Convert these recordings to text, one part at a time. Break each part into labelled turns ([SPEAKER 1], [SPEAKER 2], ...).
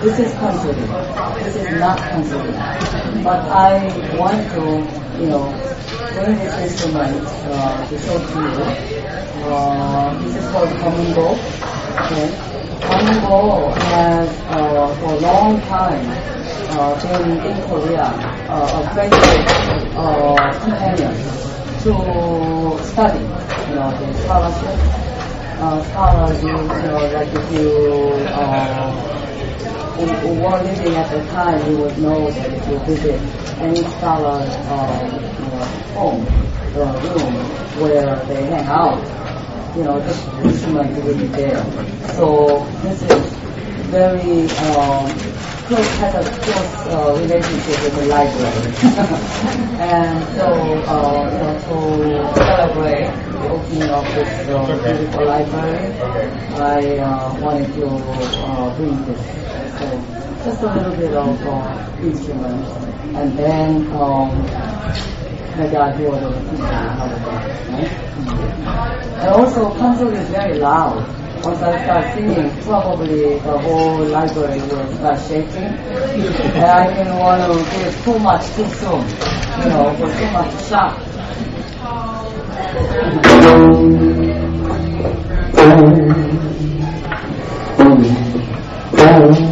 [SPEAKER 1] This is considered. This is not considered. But I want to, you know, bring this instrument uh, to show to you. Uh, this is called Kamungo. Okay. Kamungo has uh, for a long time uh, been in Korea uh, a favorite uh, companion to study, you know, the scholarship. Uh, scholars, you know, like if you uh, who were living at the time, you would know that if you visit any scholar's uh, you know, home, the room where they hang out, you know, just this instrument will be there. So this is very um, close, has a close uh, relationship with the library. and so, uh, you know, to celebrate the opening of this uh, beautiful library, I uh, wanted to uh, bring this and just a little bit of uh, instruments. And then um, I got the order. Mm-hmm. And also, concert is very loud. Once I start singing, probably the whole library will start shaking. and I didn't want to give too much too soon, you know, for too much shock. Mm-hmm.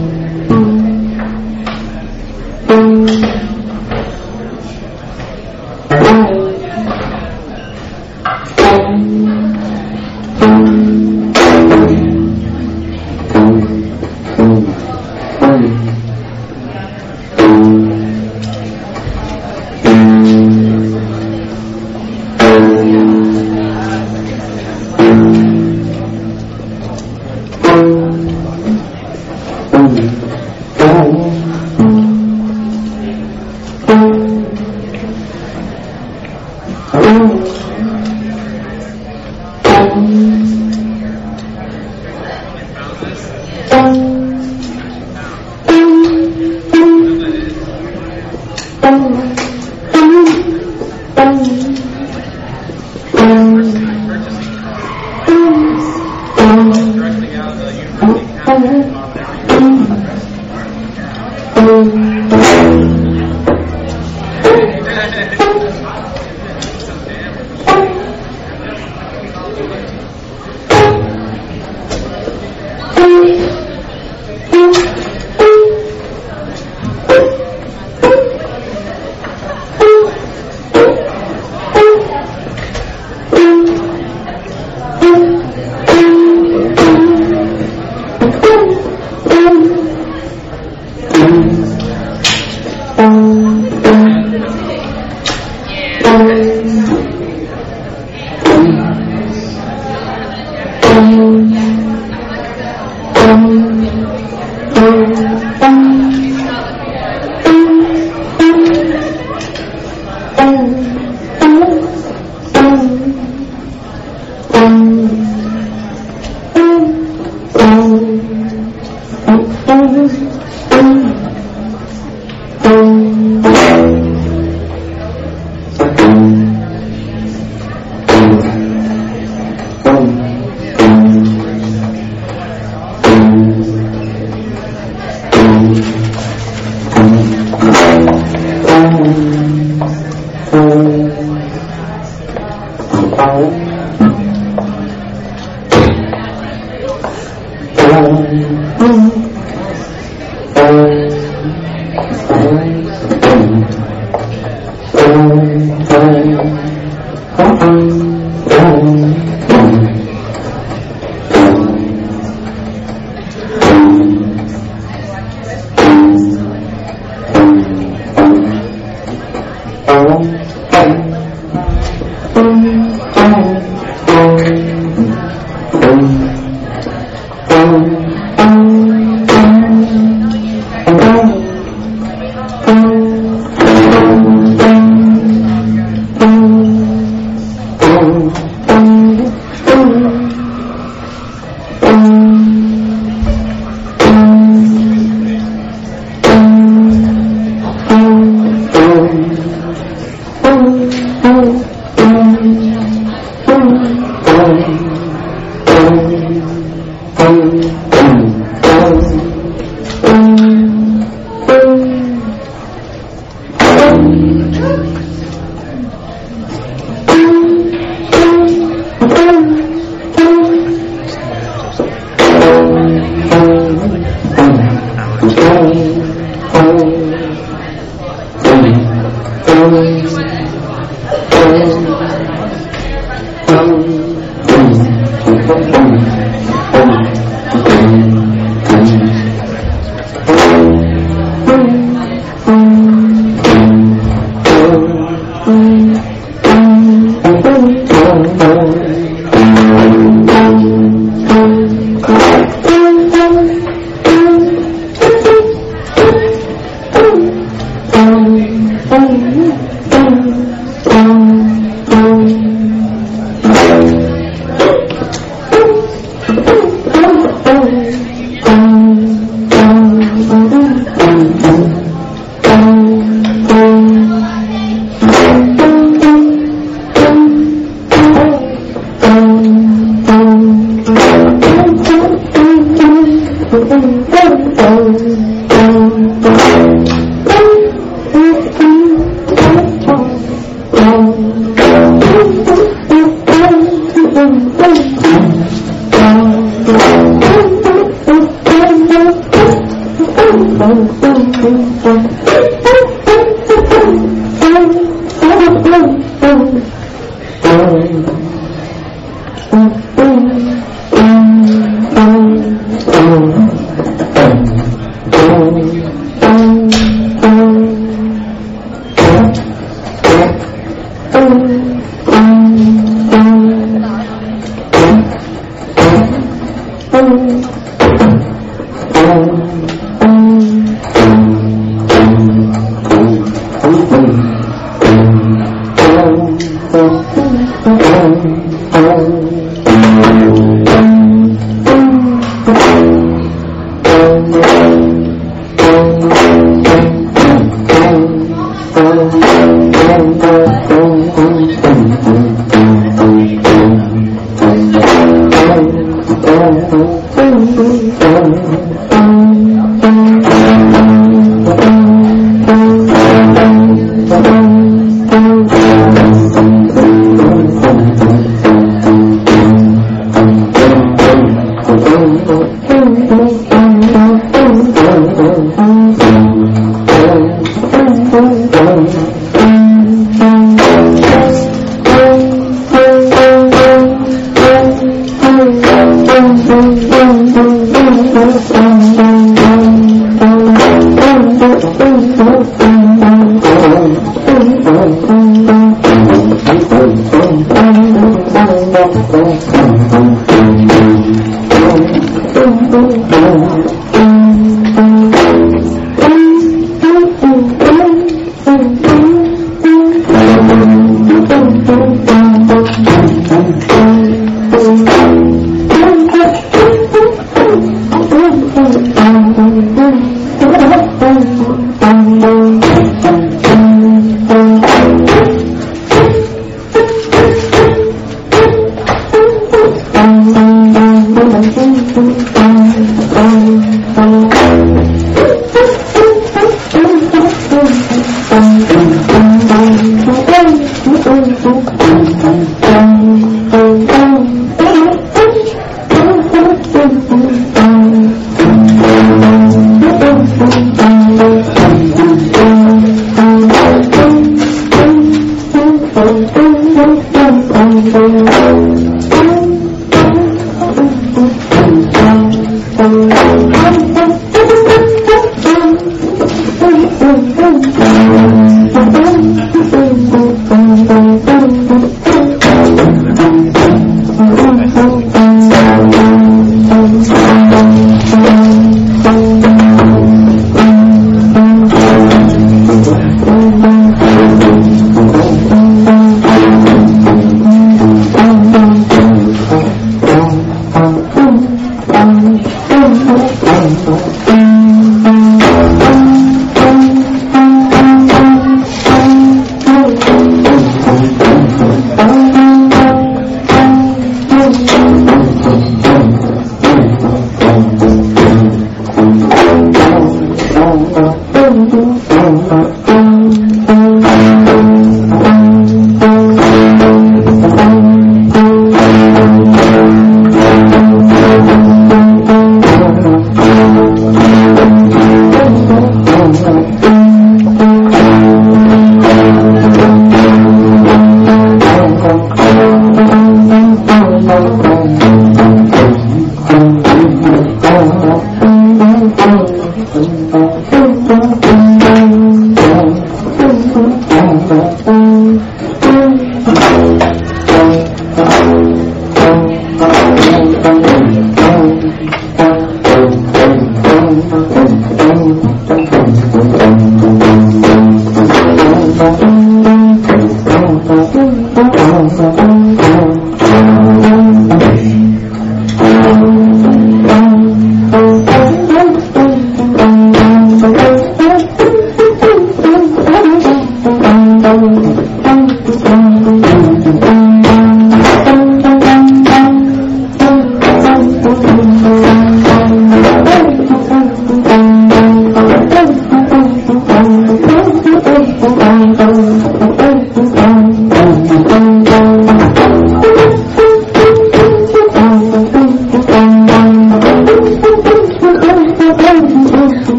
[SPEAKER 2] Thank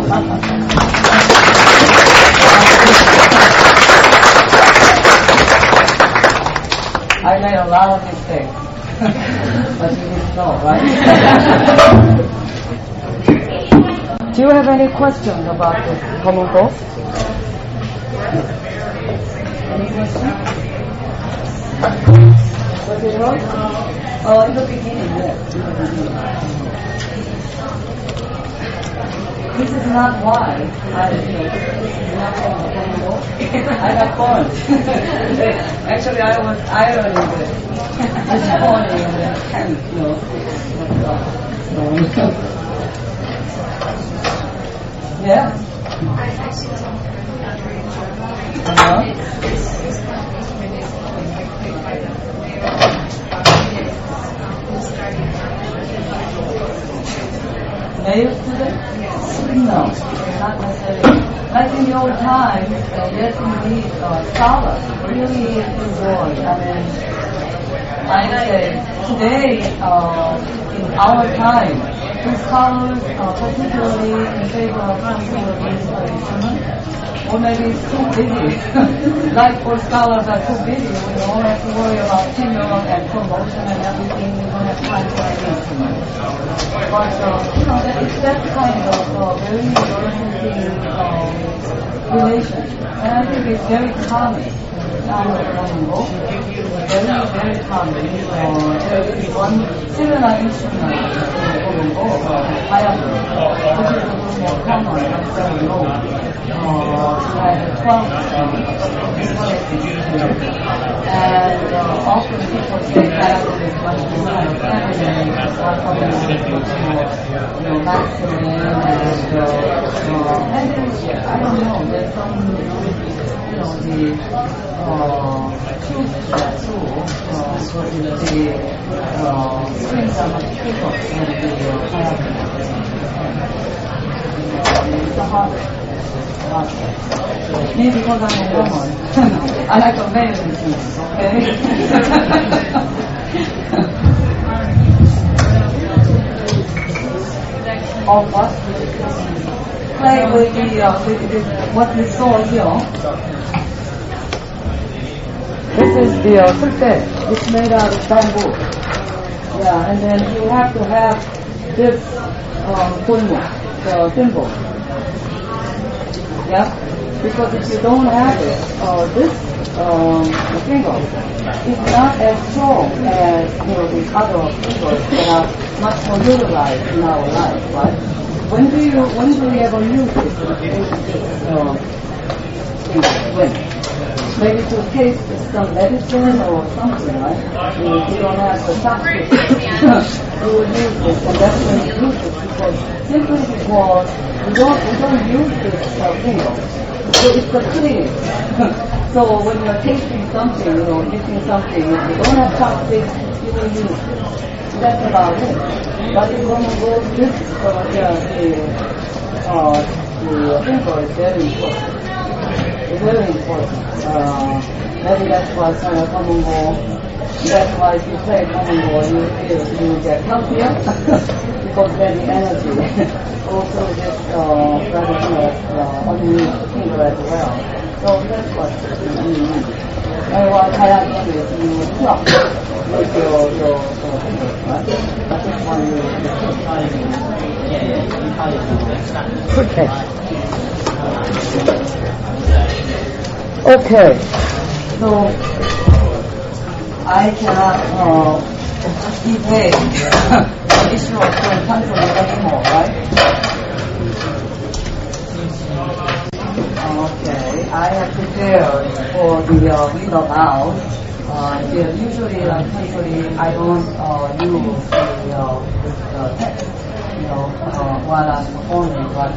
[SPEAKER 1] I made a lot of mistakes. but you didn't know, right? Do you have any questions about the Kamungo? Any questions? Was it wrong? Oh, in the beginning, yes. in the beginning. This is not why I, you know, this is not from the Kamungo. I got bored. Actually, I was ironing the, this morning in the tent, you know. But, uh, so, yeah. Uh-huh. No, not necessarily. Like in the old time, uh, yes, indeed, uh, scholars really enjoy. I mean, I say today, uh, in our time, the scholars are particularly in favor of conservative tradition, or maybe it's too busy. like for scholars are too busy, we don't have to worry about tenure and promotion and everything. We don't have time for any instrument. But uh, you know, that it's that kind of uh, very rotating um, relation, and I think it's very common. 사람들하는거 you. know, and, uh, I don't know, some, you know, the, uh, than the uh, Kayaku. It's a hard Maybe because I'm a woman. I like a male things, okay? of what? With the, uh, with, with what we saw here. This uh, suldae. It's made out of bamboo. Yeah, and then you have to have this um, the. Yeah? Because if you don't have it, uh, this um, is not as strong as you know the other fingers that are much more utilized in our life, right? When do you when do we ever use this uh. When? Maybe to taste some medicine or something, right? If you don't have the doctor, you will use this, and that's when you use it because simply because we don't we don't use this uh. So it's a cleaning. so when you're tasting something, you know, eating something, if you don't have chopsticks, you will use it. That's about it. But if one goes this, uh, yeah, the, uh, the very important very important. Uh, maybe that's why some Kamungo, that's why if you play Kamungo, you feel you get healthier because then the energy. also this uh, traditional uh, unused finger as well. So that's what you need. Okay. Okay. So I cannot uh, debate the issue of country anymore, right? Okay. I have prepared for the uh, read aloud. Uh, usually, uh, country, I don't uh, use the uh, text you know, uh, while I'm performing, but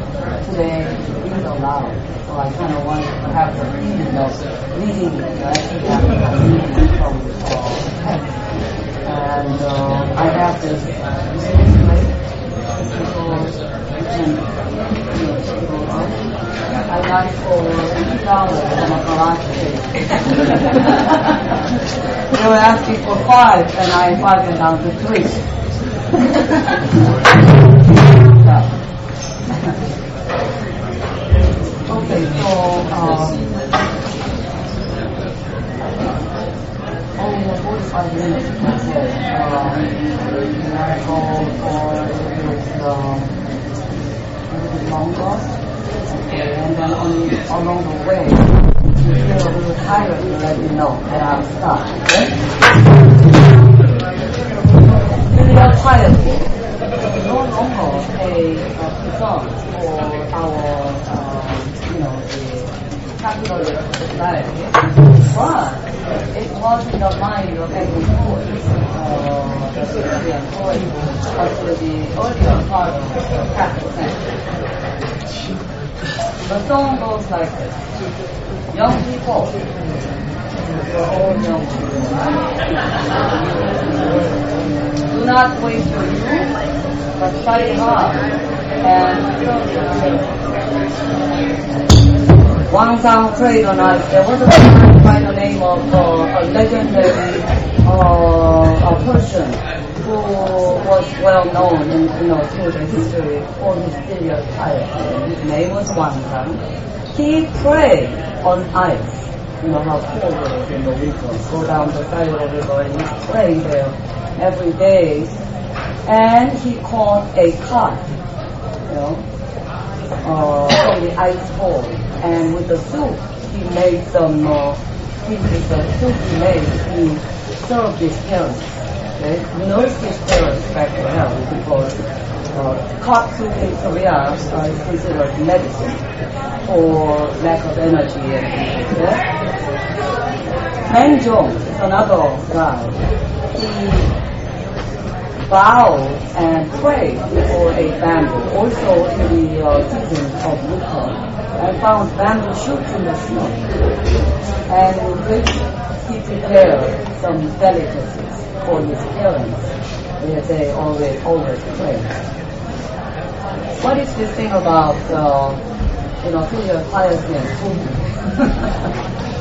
[SPEAKER 1] today read aloud. So I kind of want to have the feeling of reading, actually I'm reading from uh, text. And uh, I have this plate. I it for $50 from a garage they were asking for five, and I bargained down to three okay, so um, only 45 minutes per se. Um, I go for a little um, bit longer. And then on, along the way, if you feel a little tired, you let me know, and I'll stop. Okay? real quietly, no longer a uh, for our, uh, you know, the capitalist society, but it was in the mind of every poet, uh, the poet, after the earlier part of the century. The song goes like this. Young people, do not wait for youth, but study hard and Wang Zhang prayed on us. There was a man by the name of uh, a legendary uh, a person who was well known in you know history for his piety. His name was Wang Zhang. He prayed on ice you know, how cold it is in the winter. Go down the side of the river and he's playing there every day. And he caught a cod, you know, uh, from the ice hole. And with the soup, he made some, uh, he, the soup he made, he served his parents. Okay? His parents back health because uh, soup in Korea uh, is considered medicine for lack of energy and things like that. Jong is another guy. He bow and pray before a bamboo, also in the uh, season of winter, I found bamboo shoots in the snow. And which he prepared some delicacies for his parents. They, they always, always pray. What is this thing about, uh, you know, filial food?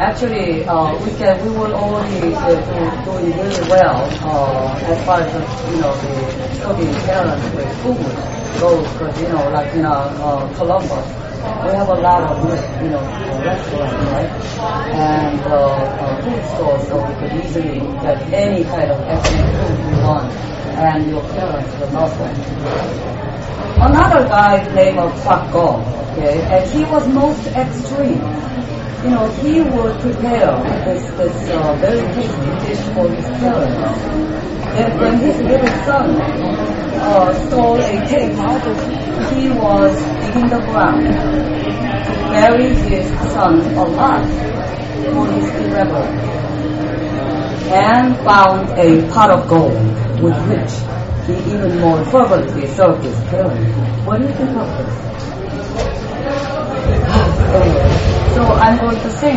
[SPEAKER 1] Actually, uh, we can we will already uh, do, doing really well uh, as far as you know the studying parents with food goes. Because you know, like in uh, uh, Columbus, we have a lot of you know restaurants, right, and uh, uh, food stores, so we could easily get any kind of ethnic food you want, and your parents will love them. Another guy named Kwak Go, okay, and he was most extreme you know, he would prepare this, this uh, very tasty dish for his parents. And when his little son uh, stole a cake, he was digging the ground to bury his son alive for his irreverence. And found a pot of gold with which he even more fervently served his parents. What do you think of this? so I'm going to sing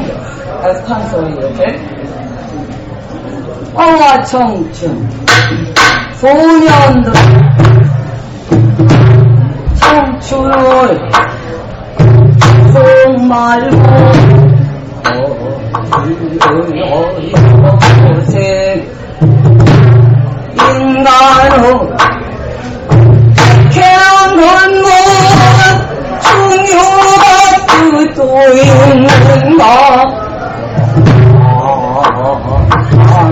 [SPEAKER 1] as Pansori, okay? 어와 청춘 소년들 청춘을 정말고 어이 고생 인간은 태어난 것 중요 对马好好好好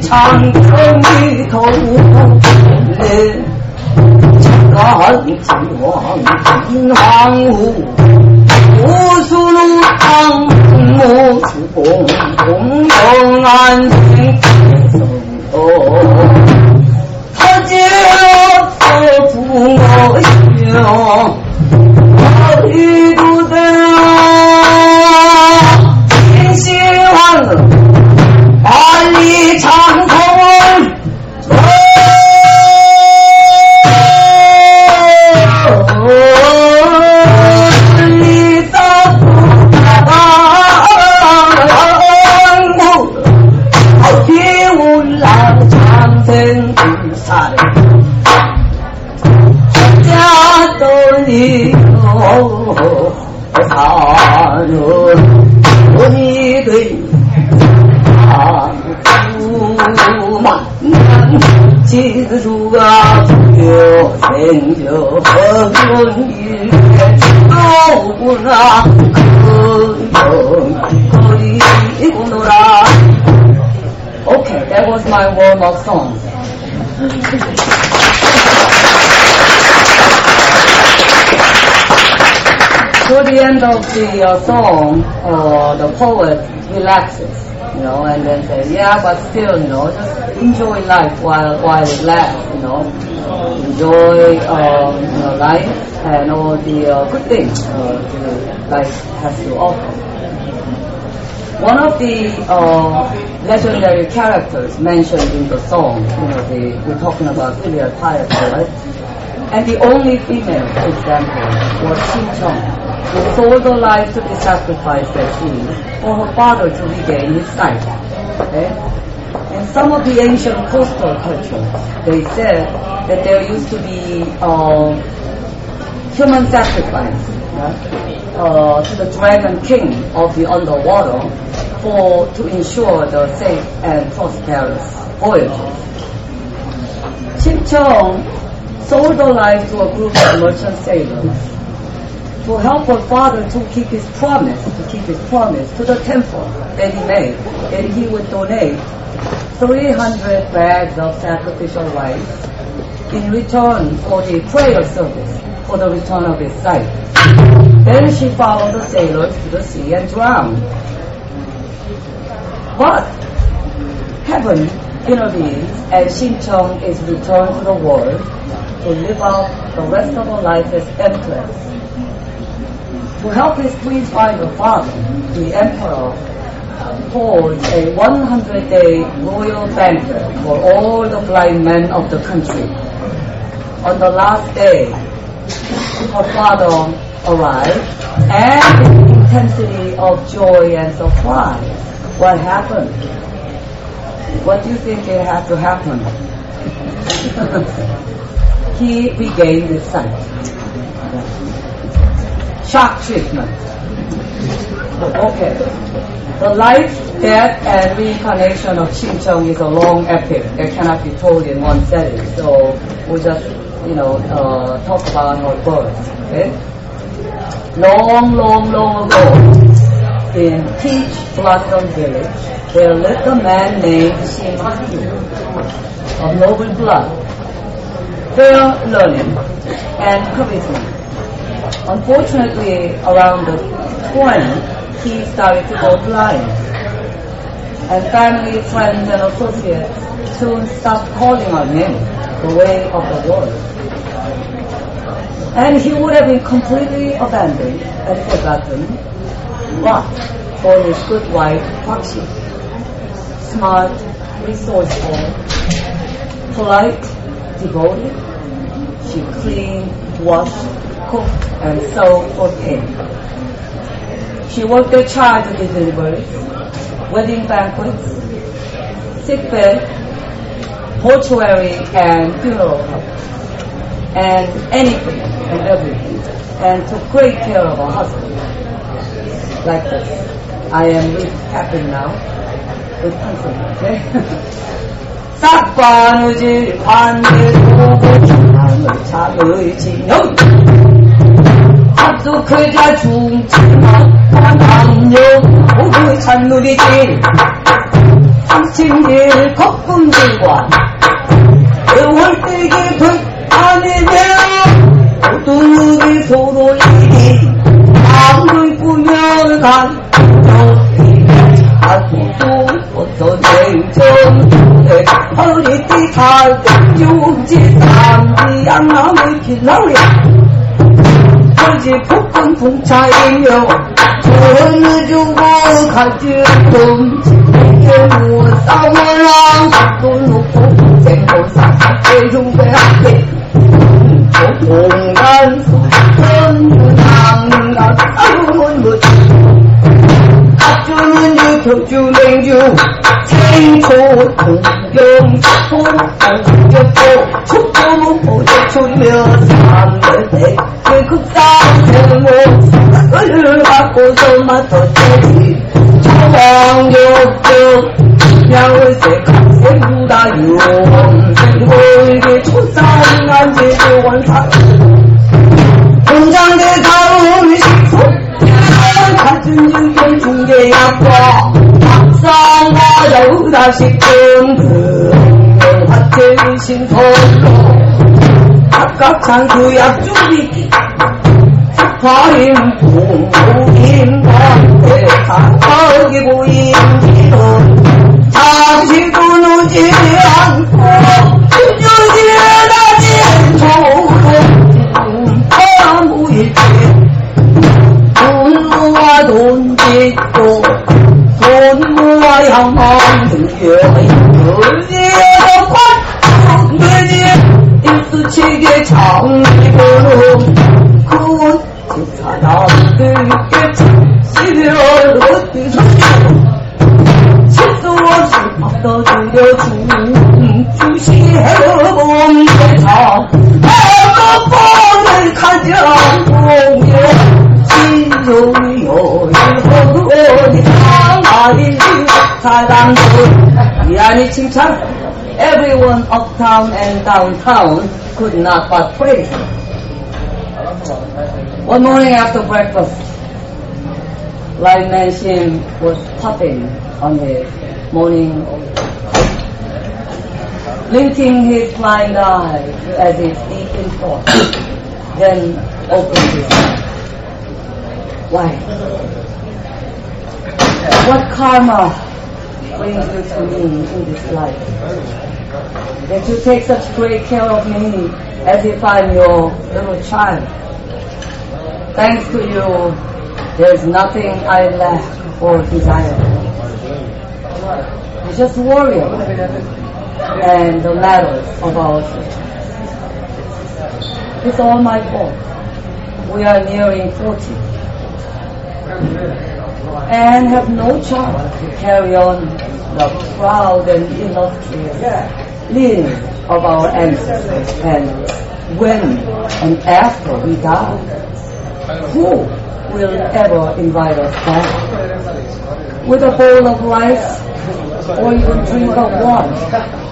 [SPEAKER 1] 长城的头红的黄雾无数路上我出过工作安心的他就是父母有我一路书啊，有很久和你走不啦，Okay, that was my warm up song. Toward the end of the uh, song, uh, the poet relaxes, you know, and then says, yeah, but still, you know, just enjoy life while, while it lasts, you know. Enjoy um, you know, life and all the uh, good things uh, life has to offer. One of the uh, legendary characters mentioned in the song, you know, the, we're talking about filial piety, right? And the only female example was Shin Chong, who sold her life to be sacrificed as she for her father to regain his sight. Okay? In some of the ancient coastal cultures, they said that there used to be uh, human sacrifice uh, to the dragon king of the underwater for to ensure the safe and prosperous voyages. Chimchong sold her life to a group of merchant sailors to help her father to keep his promise, to keep his promise to the temple that he made, that he would donate 300 bags of sacrificial rice in return for the prayer service for the return of his sight. Then she followed the sailors to the sea and drowned. But heaven intervenes and Shinchong is returned to the world to live out the rest of her life as empress. To help his queen find her father, the emperor holds a 100-day royal banquet for all the blind men of the country. On the last day, her father arrived, and in the intensity of joy and surprise, what happened? What do you think it had to happen? he regained his sight. Shock treatment. Okay. The life, death, and reincarnation of Chimchong is a long epic that cannot be told in one setting. So we'll just, you know, uh, talk about our birth. Okay? Long, long, long ago, in Peach Blossom Village, there lived a man named Shin of noble blood, fair learning, and charisma. Unfortunately, around the 20, he started to go blind. And family, friends, and associates soon stopped calling on him the way of the world. And he would have been completely abandoned and forgotten, but for his good wife, Pakshi. Smart, resourceful, polite, devoted, she cleaned, washed, cooked, and sewed for him. She worked the child deliveries, wedding banquets, sick bed, mortuary and funeral and anything and everything, and took great care of her husband. Like this. I am with happy now with consent, okay? 싹바느질 반대로고 중앙을 잠을 지 면 합숙하자 중치만 남녀 모두 찬누리지. 삼층일 거품들과 월대기 불안이며 모두 우리 서로 이기 마음을 꾸며간 자수도 어떤 냉정에 허리띠 갈등 육지 삼지 양남의 길나우야 거지 폭군 풍차이며 돈을 주고 가지금 지게무 싸워랑 돈 놓고 생고사 대중배한테 공간 속전 장난 싸움 头就没有，天空空用空空就走，空空我就出了三门内，天空高成我，我日把国手嘛都这里，黄油油，让我谁看谁不大用，我的出山俺这就完蛋，成长的道路是苦。 같은 중평 중계학교 박사마다 우다식 등등 화태의신 솔로 각각상 그약 준비 화임 공부임 반대 각하기 보임 지금 자식도 누지 않고 유지하지 않고 红旗歌红太阳啊月亮啊圆月亮啊圆月亮一十七个常 outside and Yani Chingchang. Everyone uptown and downtown could not but praise him. One morning after breakfast, Lai Manshin was puffing on his morning blinking his blind eyes as if deep in thought, then opened his eyes. Why? What karma brings you to me in this life? That you take such great care of me as if I'm your little child. Thanks to you, there's nothing I lack or desire. Just worry about and the matters of our future. It's all my fault. We are nearing 40 and have no chance to carry on the proud and illustrious lineage of our ancestors. And when and after we die, who will ever invite us back? With a bowl of rice or even drink of water?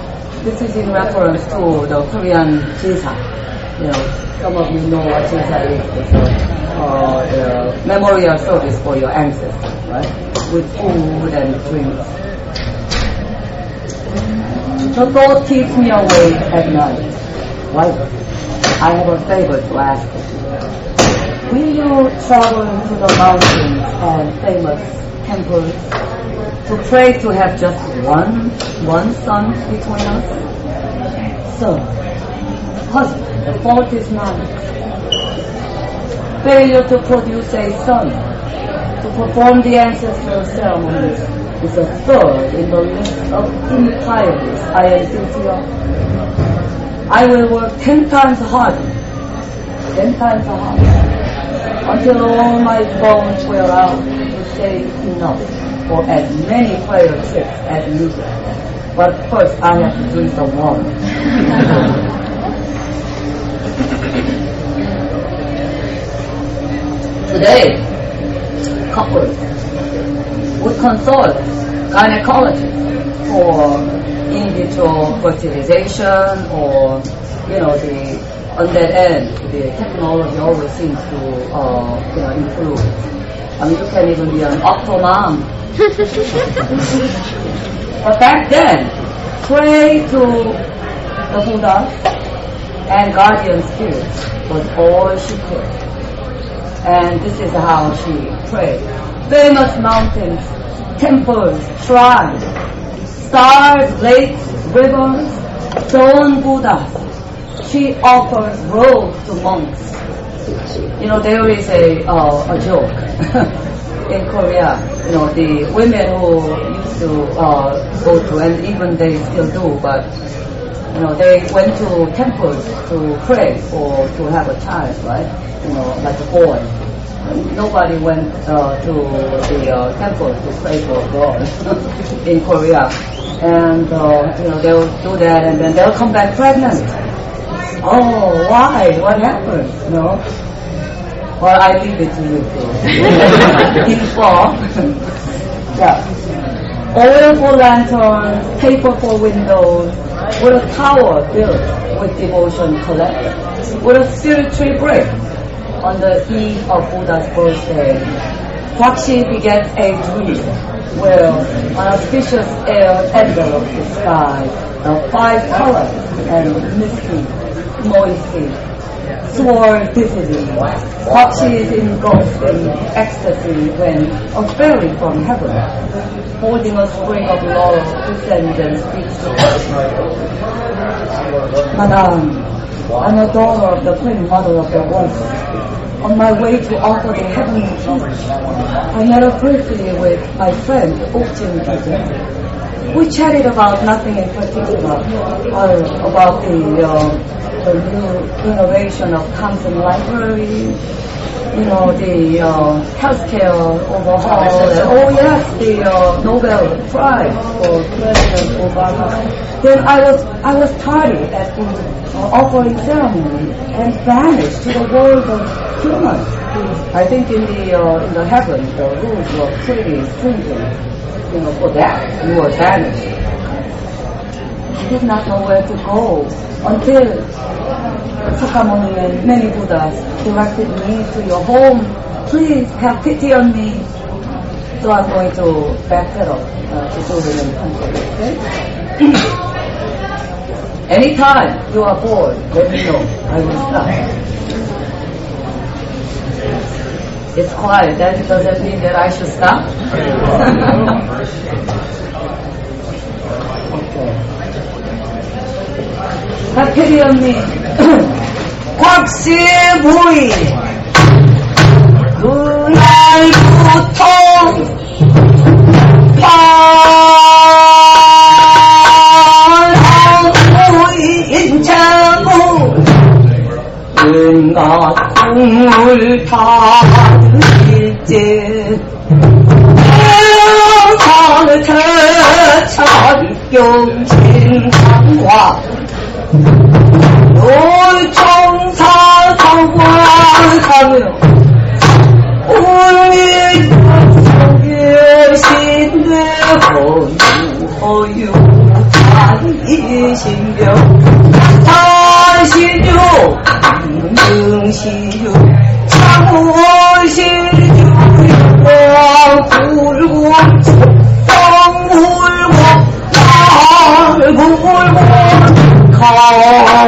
[SPEAKER 1] This is in reference to the Korean jinsa. You know, some of you know what jinsa is. It's a, uh, memorial service for your ancestors, right? With food and drinks. The thought keeps me awake at night. Why? I have a favor to ask you. Will you travel to the mountains and famous temples to pray to have just one, one son between us? So, husband, the fault is mine. Failure to produce a son to perform the ancestral ceremonies is a third in the list of impieties I am guilty of. I will work ten times harder, ten times harder, until all my bones wear out to say enough for as many prayer trips as needed. But first I have to drink the water. Today, couples would consult gynecologists for in vitro fertilization or, you know, the, on that end, the technology always seems to, uh, you know, improve. I mean, you can even be an octomom. but back then, pray to the Buddha and guardian spirits was all she could. And this is how she prayed. Famous mountains, temples, shrines, stars, lakes, rivers, stone Buddhas. She offers robes to monks. You know, there is a, uh, a joke in Korea. You know, the women who used to uh, go to, and even they still do, but you know, they went to temples to pray or to have a child, right? You know, like a boy. Nobody went uh, to the uh, temple to pray for God in Korea. And, uh, you know, they'll do that and then they'll come back pregnant. Oh, why? What happened? You know? Well, I leave it to you to inform. yeah. oil for lanterns, paper for windows, with a tower built with devotion collected, with a spiritual break on the eve of Buddha's birthday. Fakshi begets a dream where an auspicious air enveloped the sky, the five colors and misty, moisty, swore dizzily. Fakshi is engulfed in ecstasy when a fairy from heaven, holding a sprig of laurel, descends and speaks to her. Madame, I'm a daughter of the Queen Mother of the World. On my way to offer the heavenly gift, I met up briefly with my friend, Gizen. We chatted about nothing in particular, uh, about the, uh, the new innovation of Thompson Library, you know, the uh, healthcare overhaul. Oh yes, the uh, Nobel Prize for President Obama. Then I was I was tardy at the uh, offering ceremony and vanished to the world of humans. I think in the uh, in the heaven the rules were pretty stringent. You know, for that you were vanished. Did not know where to go until Sakyamuni and many Buddhas directed me to your home. Please have pity on me. So I'm going to backpedal uh, to the Pankari, okay? Anytime you are bored, let me know. I will stop. It's quiet. That doesn't mean that I should stop. On me. 곽시부이. 그날부터 파랑부인자부 은가 국물 다일지 상태 차경진상과 놀청사 성화하며 우리 속에 신대 허유 단이신경 사신유 능시유 창호신유 굴고 거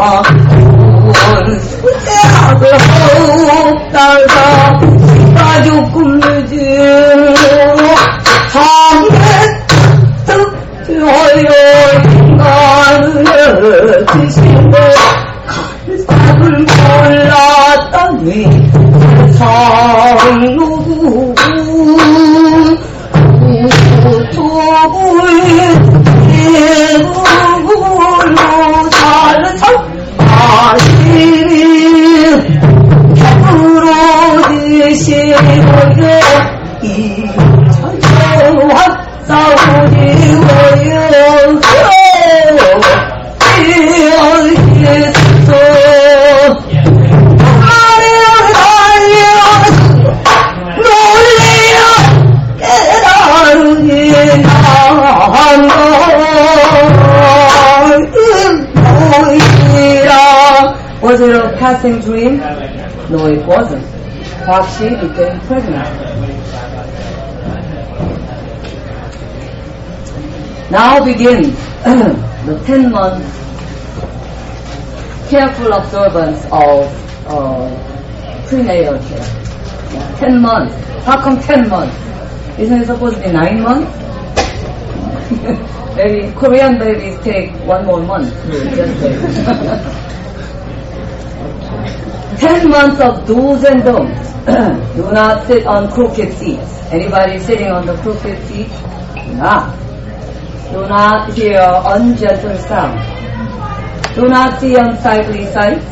[SPEAKER 1] Oh. Bakshi became pregnant. Now begins the 10 month careful observance of uh, prenatal care. Yeah, 10 months. How come 10 months? Isn't it supposed to be 9 months? Maybe Korean babies take one more month to 10 months of do's and don'ts. Do not sit on crooked seats. Anybody sitting on the crooked seat? Do not. Do not hear ungentle sounds. Do not see unsightly sights.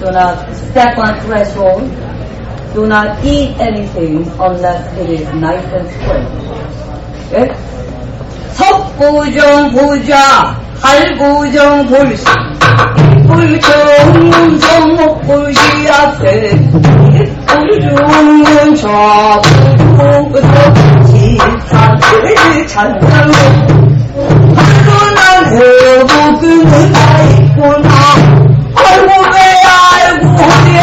[SPEAKER 1] Do not step on threshold. Do not eat anything unless it is nice and square. 예? 석부정 보자, 할부정 볼시, 불정문 목불시 앞에, 中年丈夫不争气，他日成家翁。他若能有子孙，他一过他，我便爱不了。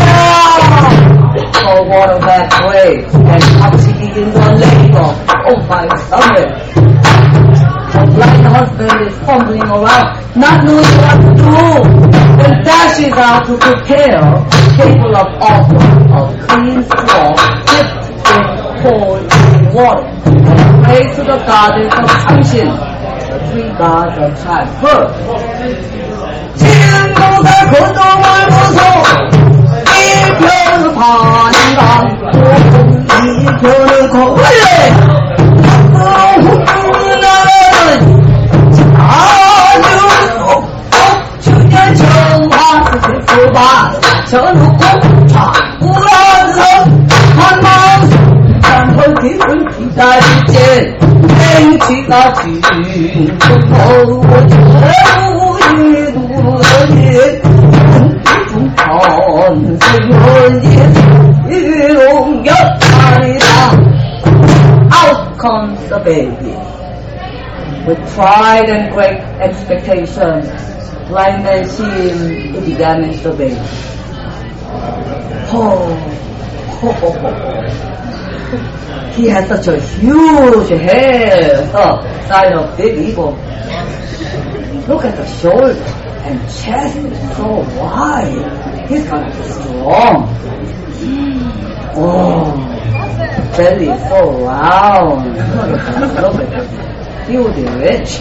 [SPEAKER 1] 错过了机会，还来不及呢，我恐怕伤了。like the husband is fumbling around, not knowing what to do, and dashes out to prepare a table of offering of clean cloth dipped in cold water, and pray to the god of Chushin, the three gods of childbirth. 天空的困顿万不松，一条的爬行狼，一条的狗，哎，老虎。好路，今天穷怕是谁不怕？走路不怕，不拉手，看猫手，看我的身体在见，天气那去，不怕我全无一路的，不怕是我的一荣耀来啦，out comes the baby。With pride and great expectation blind man seeing examines the baby oh, oh, oh, oh. he has such a huge head uh, sign of big ego look at the shoulder and chest so wide he's got strong oh belly so round. Look at it. Will be rich.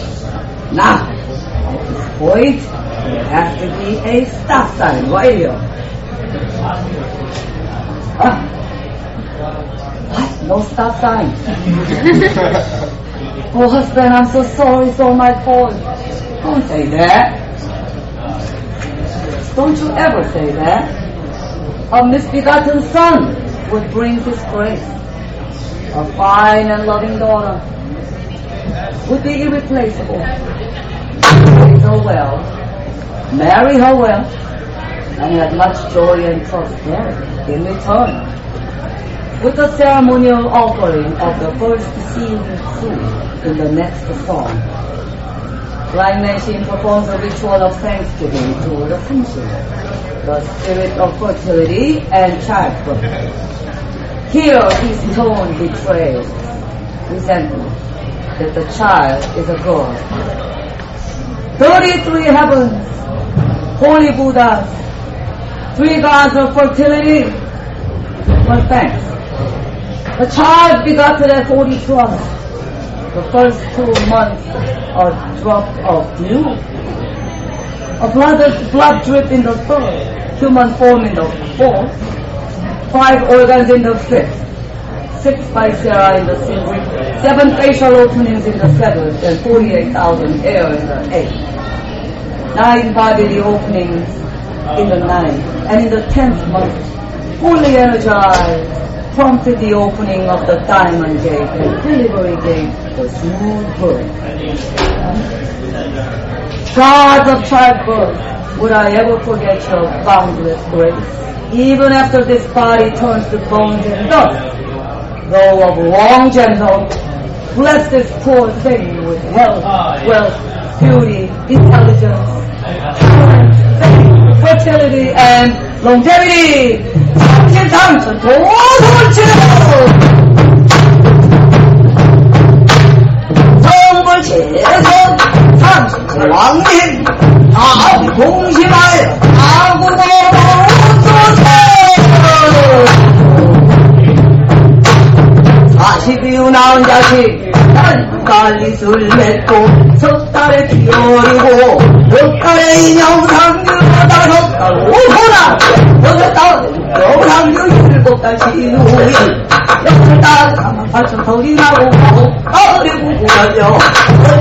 [SPEAKER 1] Now, at this point, there has to be a stop sign right here. Huh? What? No stop sign. oh, husband, I'm so sorry. It's all my fault. Don't say that. Don't you ever say that. A misbegotten son would bring disgrace. A fine and loving daughter would be irreplaceable. Raise her well, marry her well, and have much joy and prosperity in return. With the ceremonial offering of the first seed fruit in the next song, Blind Nation performs a ritual of thanksgiving to the Hanshin, the spirit of fertility and childbirth. Here his tone betrays resentment that the child is a god. 33 heavens, holy Buddhas, three gods of fertility. But thanks. The child begotten at 42 hours. The first two months, a drop of dew. A blood, blood drip in the third, human form in the fourth, five organs in the fifth, six viscera in the sixth, seven facial openings in the seventh, and 48,000 hair in the eighth, nine bodily openings in the ninth, and in the tenth month, fully energized, prompted the opening of the diamond gate and delivery gate for smooth birth. Gods of childbirth, would I ever forget your boundless grace? Even after this body turns to bones and dust, though of long gentle, bless this poor thing with health, wealth, beauty, intelligence, faith, fertility, and longevity. 삼천삼천 도성을 치르고 성불 재선 삼천천 왕님 아우 공심하여 아구도 사십이후 나온 자식 빨리 술 맺고 석 달에 피어리고 석 달에 인형 상규로 다섯 달 오호나 여섯 달 여상규 일곱 달 신우이 여섯 달 가만파천 덕이 나고 어리고 구하며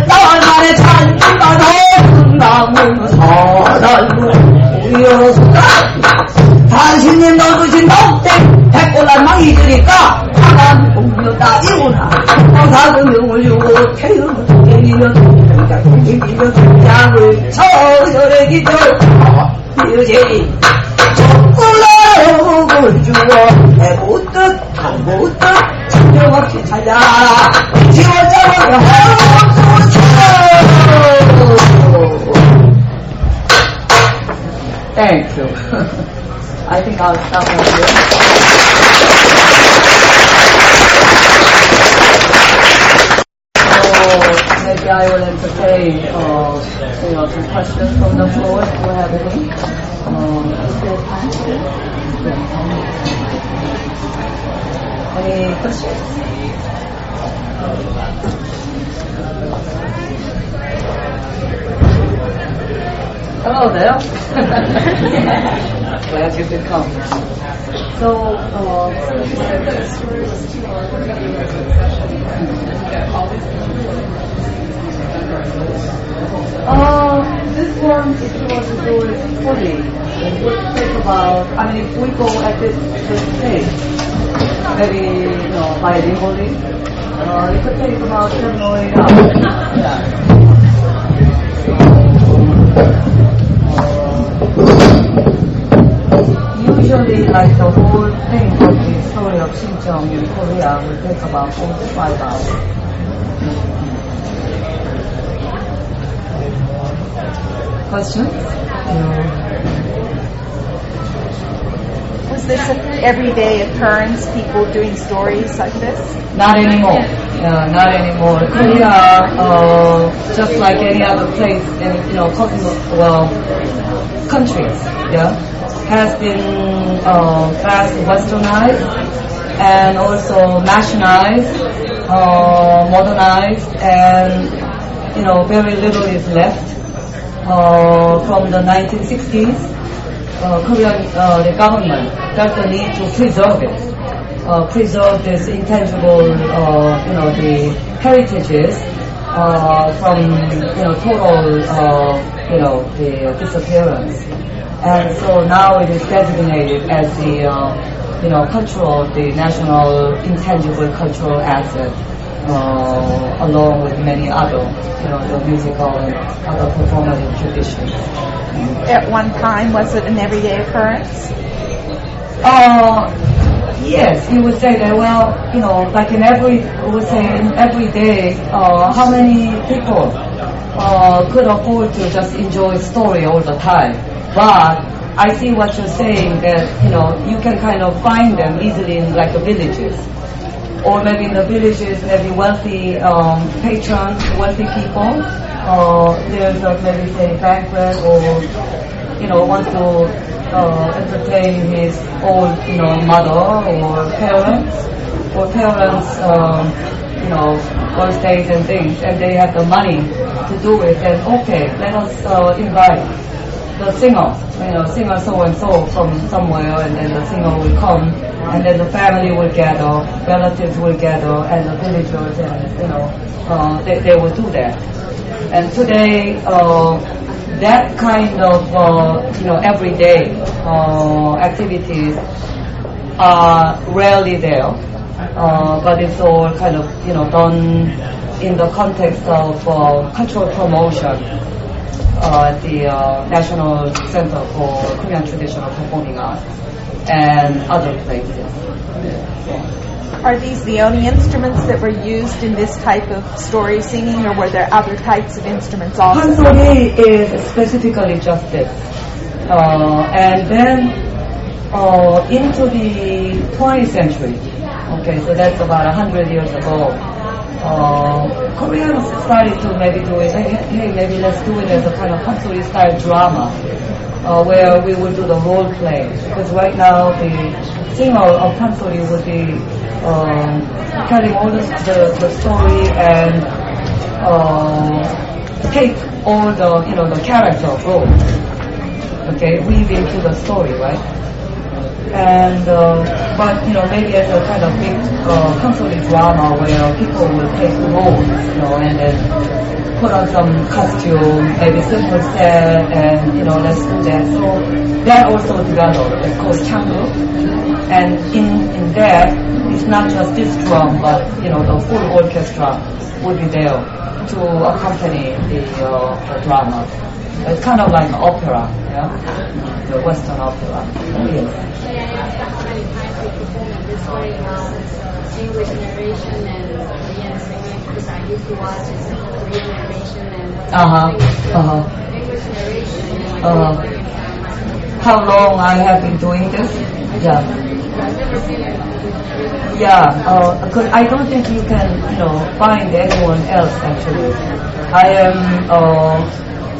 [SPEAKER 1] 달 만에 찬지가 더 남은 사달로 우여서 당신이 넓으신 넓대 백골란망 있으니까 사람 공묘다 이구나 사람 명을 주고 태우고 내리면 내리면 장을 서열해 기절. 여제이 족골라옥을 주어 해보듯 안보듯 신경 없이 찾아. 지금 I'll stop. So maybe I will entertain, uh, you know, some questions from the floor if you have any. Um, is there time? Any questions? Hello there. Glad you could come. So, uh, uh, this one, if you want to do it fully, it would take about, I mean, if we go at this, this stage, maybe, you know, bilingually, uh, it could take about seven or eight hours. Yeah. Usually, like the whole thing of the story of Xinjiang in Korea will take about four to five hours. Questions?
[SPEAKER 2] Was this an everyday occurrence, people doing stories like this?
[SPEAKER 1] Not anymore. Yeah, not anymore. Korea, uh, just like any other place in, you know, well, countries, yeah, has been uh, fast westernized and also nationalized, uh, modernized, and you know, very little is left uh, from the 1960s. Uh, Korean uh, the government felt the need to preserve it, uh, preserve this intangible, you know, the heritages from you know total, you know, the disappearance. And so now it is designated as the, uh, you know, cultural, the national intangible cultural asset, uh, along with many other, you know, the musical and other performative traditions.
[SPEAKER 2] At one time, was it an everyday occurrence?
[SPEAKER 1] Uh, yes, you would say that, well, you know, like in every, we would say in every day, uh, how many people uh, could afford to just enjoy story all the time? But I see what you're saying that, you know, you can kind of find them easily in like the villages. or maybe in the villages, maybe wealthy um, patrons, wealthy people. Uh, there's a maybe say banquet or you know wants to uh, entertain his old you know mother or parents or parents um, you know birthdays and things, and they have the money to do it. Then okay, let us uh, invite the singer, you know, singer so and so from somewhere, and then the singer will come, and then the family will gather, relatives will gather, and the villagers, and you know, uh, they, they will do that. And today, uh, that kind of uh, you know everyday uh, activities are rarely there, uh, but it's all kind of you know done in the context of uh, cultural promotion uh, the uh, National Center for Korean Traditional Performing Arts and other places.
[SPEAKER 2] Are these the only instruments that were used in this type of story singing, or were there other types of instruments also?
[SPEAKER 1] Pansori is specifically just this. Uh, and then uh, into the 20th century, okay, so that's about 100 years ago, uh, Koreans started to maybe do it, hey, hey, maybe let's do it as a kind of Pansori style drama. Uh, where we would do the role play. Because right now the singer of Pansori would be um, telling all the, the, the story and uh, take all the you know the character role. Okay, weave into the story, right? And uh, but you know maybe as a kind of big uh, Pansori drama where people will take roles, you know, and then put on some costume, maybe simple set, and you know, let's do that. So that also developed. It's called Changu. And in in that, it's not just this drum, but you know, the full orchestra would be there to accompany the, uh, the drama. It's kind of like opera, yeah, the Western opera. Yes.
[SPEAKER 3] English narration and Korean singing because I used to watch Korean narration and
[SPEAKER 1] Uh-huh. Uh-huh.
[SPEAKER 3] English narration
[SPEAKER 1] Uh-huh. How long I have been doing this? Yeah. Yeah, uh, 'cause I don't think you can, you know, find anyone else actually. I am uh,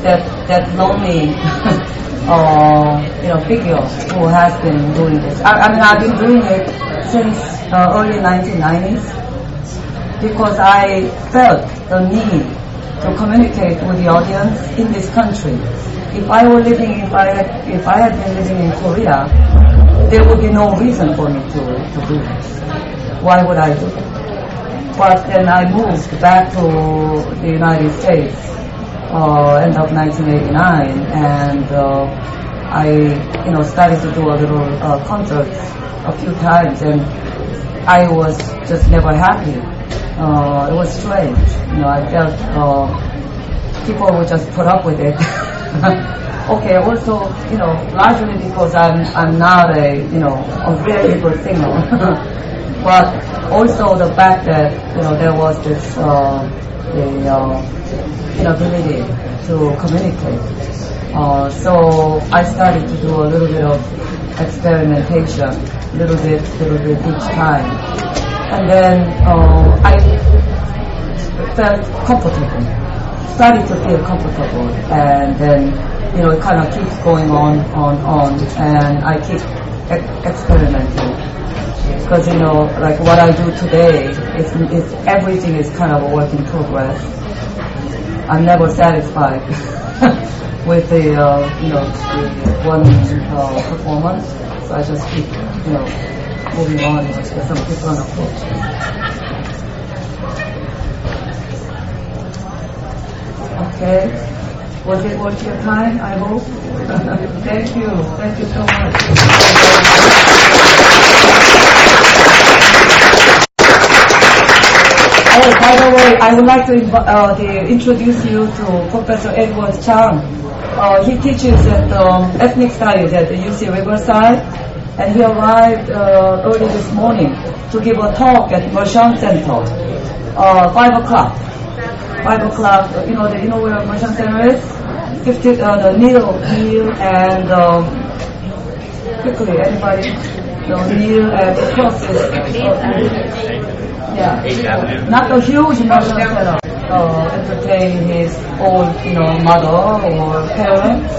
[SPEAKER 1] that that lonely, uh, you know, figure who has been doing this. I, I mean, I've been doing it since uh, early 1990s because I felt the need to communicate with the audience in this country. If I were living, if I had, if I had been living in Korea, there would be no reason for me to, to do this. Why would I do it? But then I moved back to the United States, uh, end of 1989, and uh, I, you know, started to do a little uh, concerts a few times, and I was just never happy. Uh, it was strange, you know. I felt uh, people would just put up with it. okay, also, you know, largely because I'm I'm not a you know a really good singer, but also the fact that you know there was this uh, the uh, inability to communicate. Uh, so I started to do a little bit of experimentation, little bit, little bit each time, and then uh, I felt comfortable started to feel comfortable and then you know it kind of keeps going on on on and I keep e- experimenting. Because you know like what I do today it's, it's everything is kind of a work in progress. I'm never satisfied with the uh, you know the one uh, performance. So I just keep you know moving on with some different approaches Okay. Was it worth your time, I hope? Thank you. Thank you so much. Oh, by the way, I would like to uh, introduce you to Professor Edward Chang. Uh, he teaches at um, ethnic studies at the UC Riverside, and he arrived uh, early this morning to give a talk at Mershon Center, uh, 5 o'clock. 5 o'clock, you know, the, you know where Mershon Center is? 50, uh, the Neil, Neil and, um, quickly, anybody? The Neil and the cross is, Yeah. Not a huge national Center. Uh, entertain his own, you know, mother or parents,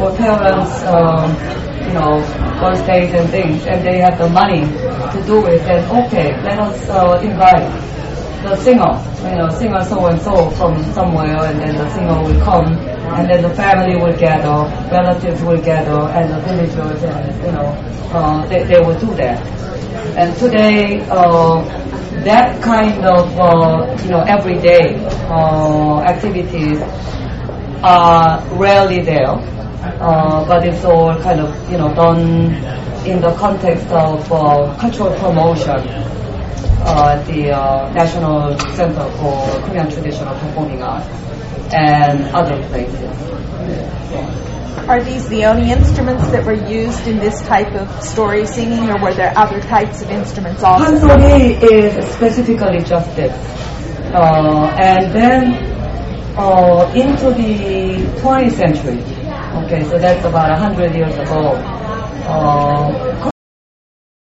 [SPEAKER 1] or parents, um, you know, birthdays and things, and they have the money to do it. Then okay, let us uh, invite the singer, you know, singer so and so from somewhere, and then the singer will come, and then the family will gather, relatives will gather, and the villagers, and you know, uh, they, they will do that. And today, uh, that kind of uh, you know everyday uh, activities are rarely there, uh, but it's all kind of you know done in the context of uh, cultural promotion uh, the uh, National Center for Korean Traditional Performing Arts and other places.
[SPEAKER 2] Are these the only instruments that were used in this type of story singing, or were there other types of instruments also?
[SPEAKER 1] Pansori is specifically just this. Uh, and then uh, into the 20th century, okay, so that's about 100 years ago, uh,